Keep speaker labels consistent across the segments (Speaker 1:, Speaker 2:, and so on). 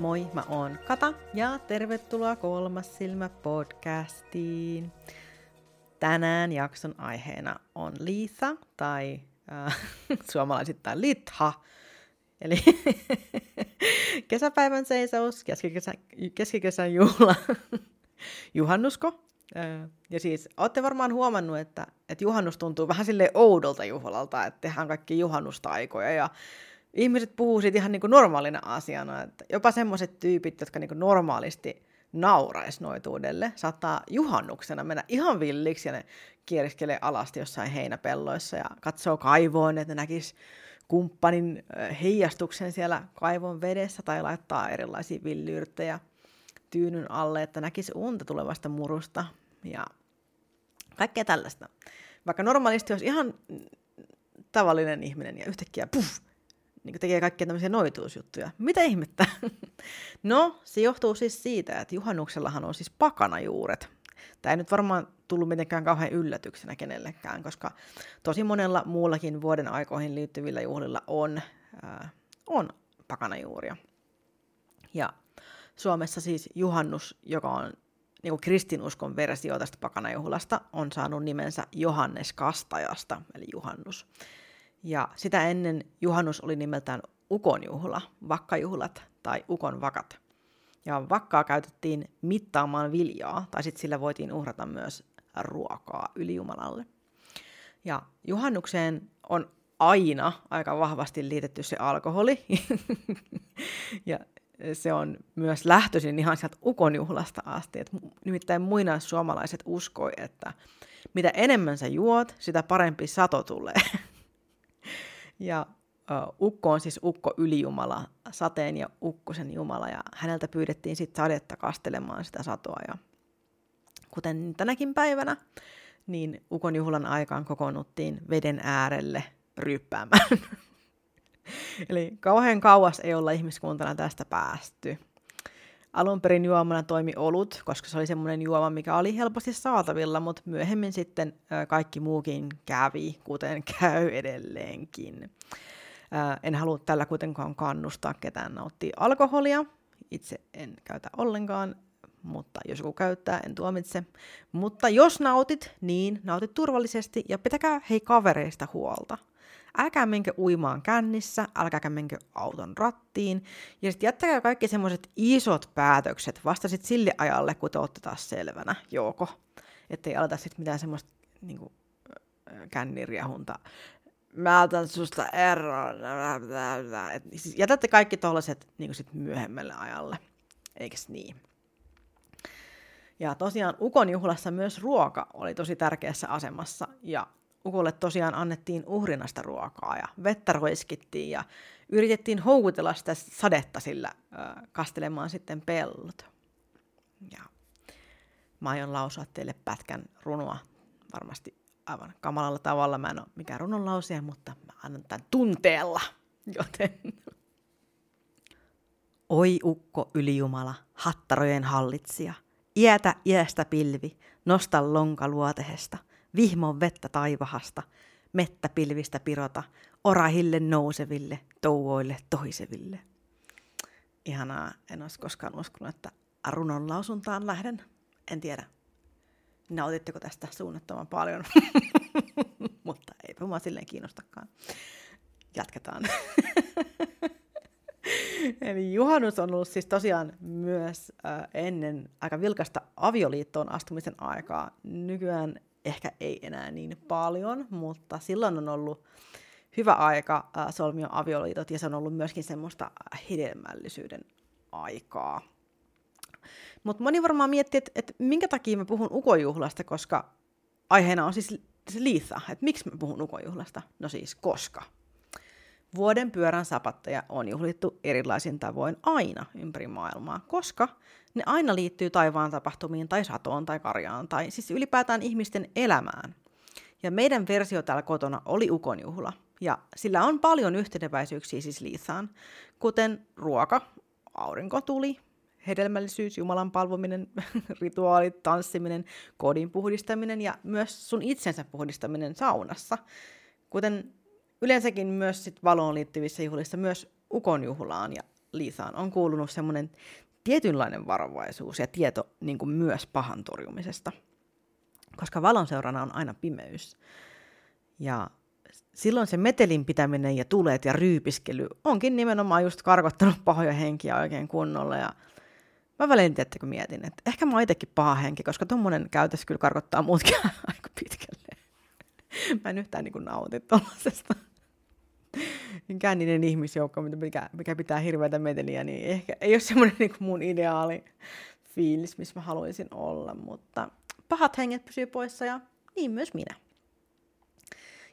Speaker 1: Moi, mä oon Kata ja tervetuloa Kolmas silmä podcastiin. Tänään jakson aiheena on Liisa tai äh, suomalaisittain Litha. Eli kesäpäivän seisous, keskikesän, keskikesän juhla, juhannusko. Äh, ja siis olette varmaan huomannut, että, että juhannus tuntuu vähän sille oudolta juhlalta, että tehdään kaikki juhannustaikoja ja ihmiset puhuu siitä ihan niin kuin normaalina asiana, että jopa semmoiset tyypit, jotka niin kuin normaalisti naurais noituudelle, saattaa juhannuksena mennä ihan villiksi ja ne kieriskelee alasti jossain heinäpelloissa ja katsoo kaivoon, että ne näkis kumppanin heijastuksen siellä kaivon vedessä tai laittaa erilaisia villyyrtejä tyynyn alle, että näkisi unta tulevasta murusta ja kaikkea tällaista. Vaikka normaalisti olisi ihan tavallinen ihminen ja yhtäkkiä puff, niin tekee kaikkia tämmöisiä noituusjuttuja. Mitä ihmettä? no, se johtuu siis siitä, että juhannuksellahan on siis pakanajuuret. Tämä ei nyt varmaan tullut mitenkään kauhean yllätyksenä kenellekään, koska tosi monella muullakin vuoden aikoihin liittyvillä juhlilla on, äh, on pakanajuuria. Ja Suomessa siis juhannus, joka on niin kuin kristinuskon versio tästä pakanajuhlasta, on saanut nimensä Johannes Kastajasta, eli juhannus. Ja sitä ennen juhannus oli nimeltään ukonjuhla, vakkajuhlat tai ukon vakat. Ja vakkaa käytettiin mittaamaan viljaa, tai sitten sillä voitiin uhrata myös ruokaa ylijumalalle. Ja juhannukseen on aina aika vahvasti liitetty se alkoholi. ja se on myös lähtöisin ihan sieltä ukonjuhlasta asti. Et nimittäin muinaissuomalaiset uskoi, että mitä enemmän sä juot, sitä parempi sato tulee. Ja Ukko on siis Ukko ylijumala, sateen ja ukkosen jumala, ja häneltä pyydettiin sitten sadetta kastelemaan sitä satoa. Ja kuten tänäkin päivänä, niin Ukon juhlan aikaan kokoonnuttiin veden äärelle ryyppäämään. Eli kauhean kauas ei olla ihmiskuntana tästä päästy. Alun perin juomana toimi olut, koska se oli semmoinen juoma, mikä oli helposti saatavilla, mutta myöhemmin sitten kaikki muukin kävi, kuten käy edelleenkin. En halua tällä kuitenkaan kannustaa ketään nauttia alkoholia. Itse en käytä ollenkaan, mutta jos joku käyttää, en tuomitse. Mutta jos nautit, niin nautit turvallisesti ja pitäkää hei kavereista huolta älkää menkö uimaan kännissä, älkääkä menkö auton rattiin, ja sitten jättäkää kaikki semmoiset isot päätökset vasta sit sille ajalle, kun te olette taas selvänä, joko. Että ei aleta sitten mitään semmoista niinku, känniriahunta. Mä otan susta eroon. Siis jätätte kaikki tollaset niin sit myöhemmälle ajalle, eikös niin? Ja tosiaan Ukon juhlassa myös ruoka oli tosi tärkeässä asemassa, ja Ukolle tosiaan annettiin uhrinasta ruokaa ja vettä roiskittiin ja yritettiin houkutella sitä sadetta sillä äh, kastelemaan sitten pellot. Ja mä aion lausua teille pätkän runoa varmasti aivan kamalalla tavalla. Mä en ole mikään runonlausija, mutta mä annan tämän tunteella. Joten Oi ukko ylijumala, hattarojen hallitsija, iätä iästä pilvi, nosta lonka luotehesta – vihmon vettä taivahasta, mettä pilvistä pirota, orahille nouseville, touoille toiseville. Ihanaa, en olisi koskaan uskonut, että runon lausuntaan lähden. En tiedä, nautitteko tästä suunnattoman paljon, mutta eipä mua silleen kiinnostakaan. Jatketaan. Eli juhannus on ollut siis tosiaan myös äh, ennen aika vilkasta avioliittoon astumisen aikaa. Nykyään ehkä ei enää niin paljon, mutta silloin on ollut hyvä aika äh, solmia avioliitot ja se on ollut myöskin semmoista hedelmällisyyden aikaa. Mutta moni varmaan miettii, että, et minkä takia mä puhun ukojuhlasta, koska aiheena on siis se liitha, että miksi mä puhun ukojuhlasta? No siis koska. Vuoden pyörän sapatteja on juhlittu erilaisin tavoin aina ympäri maailmaa, koska ne aina liittyy taivaan tapahtumiin tai satoon tai karjaan tai siis ylipäätään ihmisten elämään. Ja meidän versio täällä kotona oli ukonjuhla, ja sillä on paljon yhteneväisyyksiä siis Liisaan, kuten ruoka, aurinko tuli, hedelmällisyys, Jumalan palvominen, rituaalit, tanssiminen, kodin puhdistaminen ja myös sun itsensä puhdistaminen saunassa. Kuten yleensäkin myös sit valoon liittyvissä juhlissa myös ukonjuhlaan ja Lisaan on kuulunut semmoinen tietynlainen varovaisuus ja tieto niin kuin myös pahan torjumisesta. Koska valon seurana on aina pimeys. Ja silloin se metelin pitäminen ja tulet ja ryypiskely onkin nimenomaan just karkottanut pahoja henkiä oikein kunnolla. Ja mä välin kun mietin, että ehkä mä oon paha henki, koska tuommoinen käytös kyllä karkottaa muutkin aika pitkälle. mä en yhtään niin nauti tuollaisesta. Mikään niiden ihmisjoukko, mikä, mikä pitää hirveätä meteliä, niin ehkä ei ole semmoinen niin mun ideaali fiilis, missä mä haluaisin olla, mutta pahat henget pysyy poissa ja niin myös minä.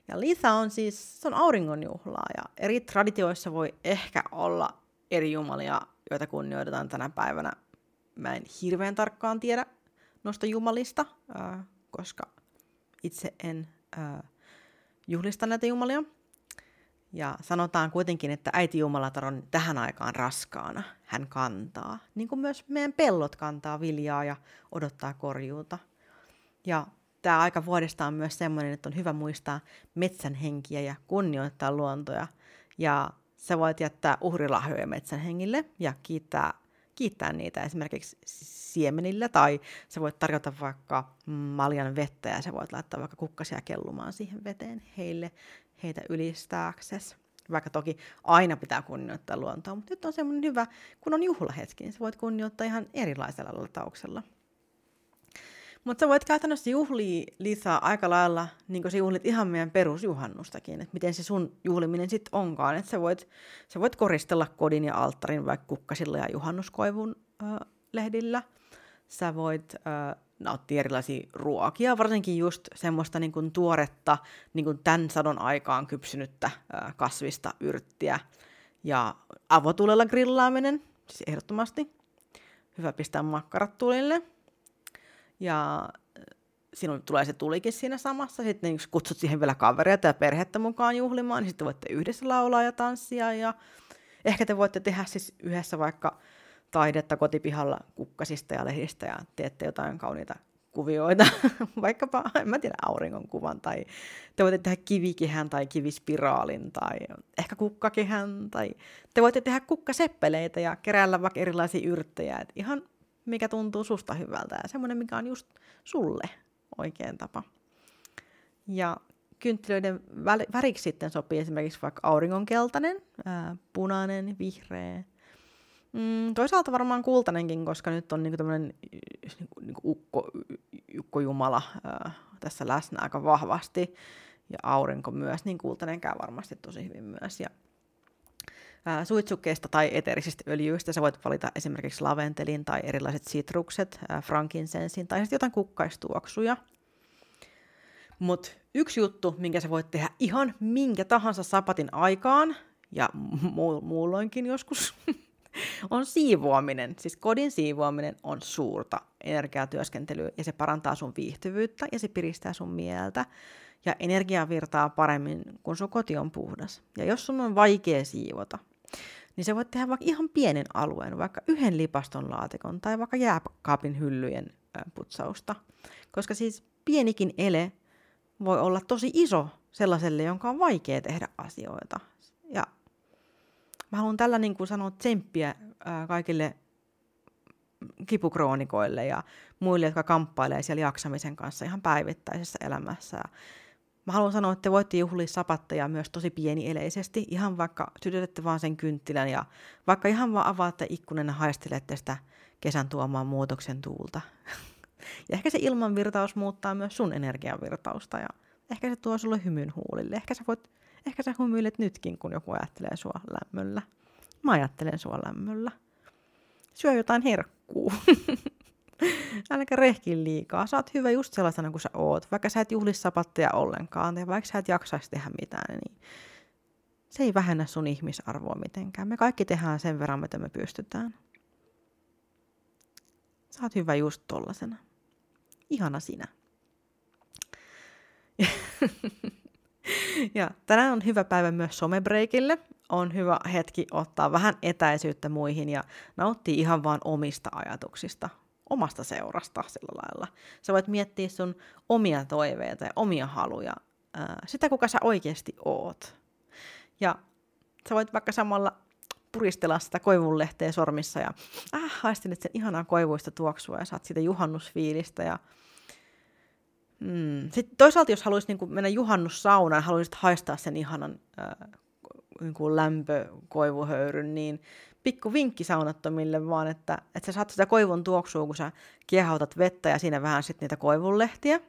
Speaker 1: Ja Litha on siis, se on auringonjuhlaa ja eri traditioissa voi ehkä olla eri jumalia, joita kunnioitetaan tänä päivänä. Mä en hirveän tarkkaan tiedä noista jumalista, äh, koska itse en äh, juhlista näitä jumalia. Ja sanotaan kuitenkin, että äiti Jumalatar on tähän aikaan raskaana. Hän kantaa, niin kuin myös meidän pellot kantaa viljaa ja odottaa korjuuta. Ja tämä aika vuodesta on myös sellainen, että on hyvä muistaa metsän henkiä ja kunnioittaa luontoja. Ja sä voit jättää uhrilahjoja metsän hengille ja kiittää, kiittää niitä esimerkiksi siemenillä, tai sä voit tarjota vaikka maljan vettä ja sä voit laittaa vaikka kukkasia kellumaan siihen veteen heille, heitä ylistääksesi. Vaikka toki aina pitää kunnioittaa luontoa, mutta nyt on semmoinen hyvä, kun on juhlahetki, niin sä voit kunnioittaa ihan erilaisella latauksella. Mutta sä voit käytännössä juhlia lisää aika lailla, niin kuin sä juhlit ihan meidän perusjuhannustakin, että miten se sun juhliminen sitten onkaan. Että sä voit, sä voit koristella kodin ja alttarin vaikka kukkasilla ja juhannuskoivun äh, lehdillä. Sä voit äh, nauttia erilaisia ruokia, varsinkin just semmoista niin kuin tuoretta, niin kuin tämän sadon aikaan kypsynyttä kasvista, yrttiä. Ja avotulella grillaaminen, siis ehdottomasti. Hyvä pistää makkarat tulille ja sinun tulee se tulikin siinä samassa. Sitten jos kutsut siihen vielä kavereita ja perhettä mukaan juhlimaan, niin sitten voitte yhdessä laulaa ja tanssia. Ja ehkä te voitte tehdä siis yhdessä vaikka taidetta kotipihalla kukkasista ja lehdistä ja teette jotain kauniita kuvioita, vaikkapa, en mä tiedä, auringon kuvan, tai te voitte tehdä kivikehän tai kivispiraalin, tai ehkä kukkakehän, tai te voitte tehdä kukkaseppeleitä ja keräillä vaikka erilaisia yrttejä, Et ihan mikä tuntuu susta hyvältä ja semmoinen, mikä on just sulle oikein tapa. Ja kynttilöiden väriksi sitten sopii esimerkiksi vaikka auringonkeltainen, punainen, vihreä. Mm, toisaalta varmaan kultainenkin, koska nyt on niinku tämmöinen niinku ukko, ukko Jumala ää, tässä läsnä aika vahvasti. Ja aurinko myös, niin kultainen käy varmasti tosi hyvin myös. Ja suitsukkeista tai eteerisistä öljyistä. Sä voit valita esimerkiksi laventelin tai erilaiset sitrukset, frankinsensin tai sitten jotain kukkaistuoksuja. Mutta yksi juttu, minkä sä voit tehdä ihan minkä tahansa sapatin aikaan, ja mu- muulloinkin joskus, on siivoaminen. Siis kodin siivoaminen on suurta energiatyöskentelyä ja se parantaa sun viihtyvyyttä ja se piristää sun mieltä ja energia virtaa paremmin, kun sun koti on puhdas. Ja jos sun on vaikea siivota, niin se voit tehdä vaikka ihan pienen alueen, vaikka yhden lipaston laatikon tai vaikka jääkaapin hyllyjen putsausta. Koska siis pienikin ele voi olla tosi iso sellaiselle, jonka on vaikea tehdä asioita. Ja mä haluan tällä niin kuin sanoa tsemppiä kaikille kipukroonikoille ja muille, jotka kamppailee siellä jaksamisen kanssa ihan päivittäisessä elämässä. Mä haluan sanoa, että te voitte juhlia sapatteja myös tosi pienieleisesti, ihan vaikka sytytätte vaan sen kynttilän ja vaikka ihan vaan avaatte ikkunan ja haistelette sitä kesän tuomaan muutoksen tuulta. ja ehkä se ilmanvirtaus muuttaa myös sun energiavirtausta ja ehkä se tuo sulle hymyn huulille. Ehkä sä, voit, ehkä sä hymyilet nytkin, kun joku ajattelee sua lämmöllä. Mä ajattelen sua lämmöllä. Syö jotain herkkuu. Älkää rehkin liikaa. Sä oot hyvä just sellaisena kuin sä oot. Vaikka sä et juhli sapatteja ollenkaan, ja vaikka sä et jaksaisi tehdä mitään, niin se ei vähennä sun ihmisarvoa mitenkään. Me kaikki tehdään sen verran, mitä me pystytään. Sä oot hyvä just tollasena. Ihana sinä. ja tänään on hyvä päivä myös somebreikille. On hyvä hetki ottaa vähän etäisyyttä muihin ja nauttia ihan vaan omista ajatuksista omasta seurasta sillä lailla. Sä voit miettiä sun omia toiveita ja omia haluja, ää, sitä kuka sä oikeasti oot. Ja sä voit vaikka samalla puristella sitä koivunlehteä sormissa ja äh, haistelet sen ihanaa koivuista tuoksua ja saat siitä juhannusfiilistä ja Mm. Sitten toisaalta, jos haluaisit niin mennä juhannussaunaan, haluaisit haistaa sen ihanan äh, niin kuin lämpökoivuhöyryn, niin pikku vinkki saunattomille vaan, että, että sä saat sitä koivun tuoksua, kun sä kiehautat vettä ja siinä vähän sitten niitä koivunlehtiä.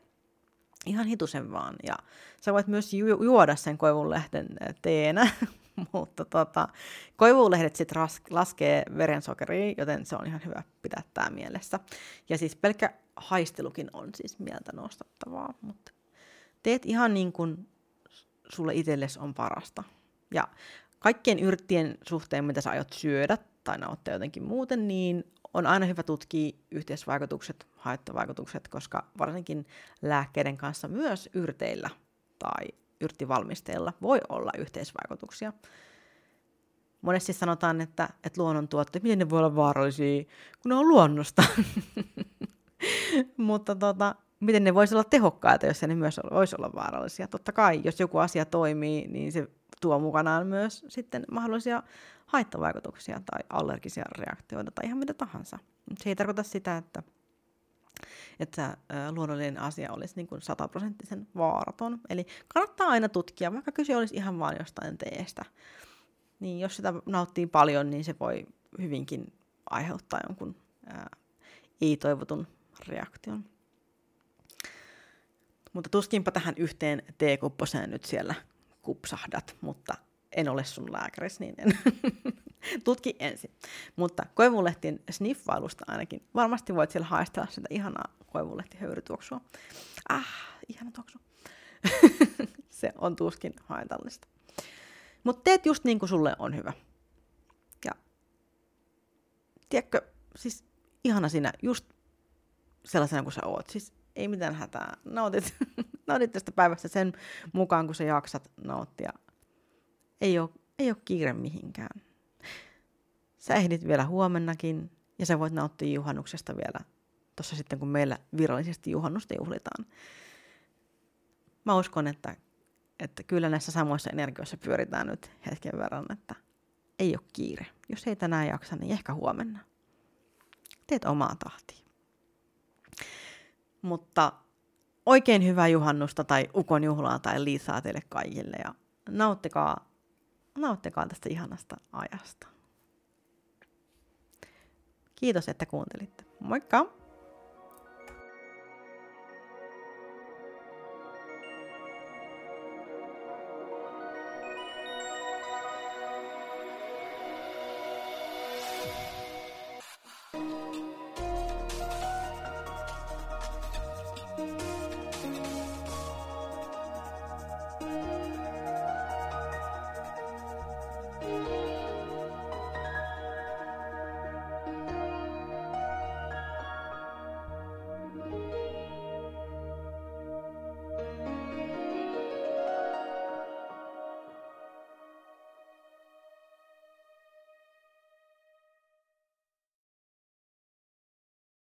Speaker 1: Ihan hitusen vaan. Ja sä voit myös ju- juoda sen koivunlehten teenä, mutta tota, koivulehdet sitten ras- laskee verensokeria, joten se on ihan hyvä pitää tämä mielessä. Ja siis pelkkä haistelukin on siis mieltä nostattavaa, mutta teet ihan niin kuin sulle itsellesi on parasta. Ja kaikkien yrttien suhteen, mitä sä aiot syödä tai nauttia jotenkin muuten, niin on aina hyvä tutkia yhteisvaikutukset, haittavaikutukset, koska varsinkin lääkkeiden kanssa myös yrteillä tai yrttivalmisteilla voi olla yhteisvaikutuksia. Monesti sanotaan, että, että luonnontuotteet, miten ne voi olla vaarallisia, kun ne on luonnosta. Mutta tota, miten ne voisi olla tehokkaita, jos ne myös voisi olla vaarallisia. Totta kai, jos joku asia toimii, niin se tuo mukanaan myös sitten mahdollisia haittavaikutuksia tai allergisia reaktioita tai ihan mitä tahansa. Se ei tarkoita sitä, että, että luonnollinen asia olisi niin kuin sataprosenttisen vaaraton. Eli kannattaa aina tutkia, vaikka kyse olisi ihan vain jostain teestä. Niin jos sitä nauttii paljon, niin se voi hyvinkin aiheuttaa jonkun ää, ei-toivotun reaktion. Mutta tuskinpa tähän yhteen teekupposeen nyt siellä kupsahdat, mutta en ole sun lääkäris, niin en. Tutki ensin. Mutta koivulehtien sniffailusta ainakin. Varmasti voit siellä haistella sitä ihanaa koivulehtihöyrytuoksua. Ah, ihana tuoksu. se on tuskin haitallista. Mutta teet just niin kuin sulle on hyvä. Ja tiedätkö, siis ihana sinä, just sellaisena kuin sä oot. Siis ei mitään hätää. Nautit, nautit tästä päivästä sen mukaan, kun sä jaksat nauttia. Ei ole, ei ole kiire mihinkään. Sä ehdit vielä huomennakin ja sä voit nauttia juhannuksesta vielä tuossa sitten, kun meillä virallisesti juhannusta juhlitaan. Mä uskon, että, että kyllä näissä samoissa energioissa pyöritään nyt hetken verran, että ei ole kiire. Jos ei tänään jaksa, niin ehkä huomenna. Teet omaa tahtia. Mutta oikein hyvää juhannusta tai ukon juhlaa tai liisaa teille kaikille ja nauttikaa, nauttikaa tästä ihanasta ajasta. Kiitos, että kuuntelitte. Moikka!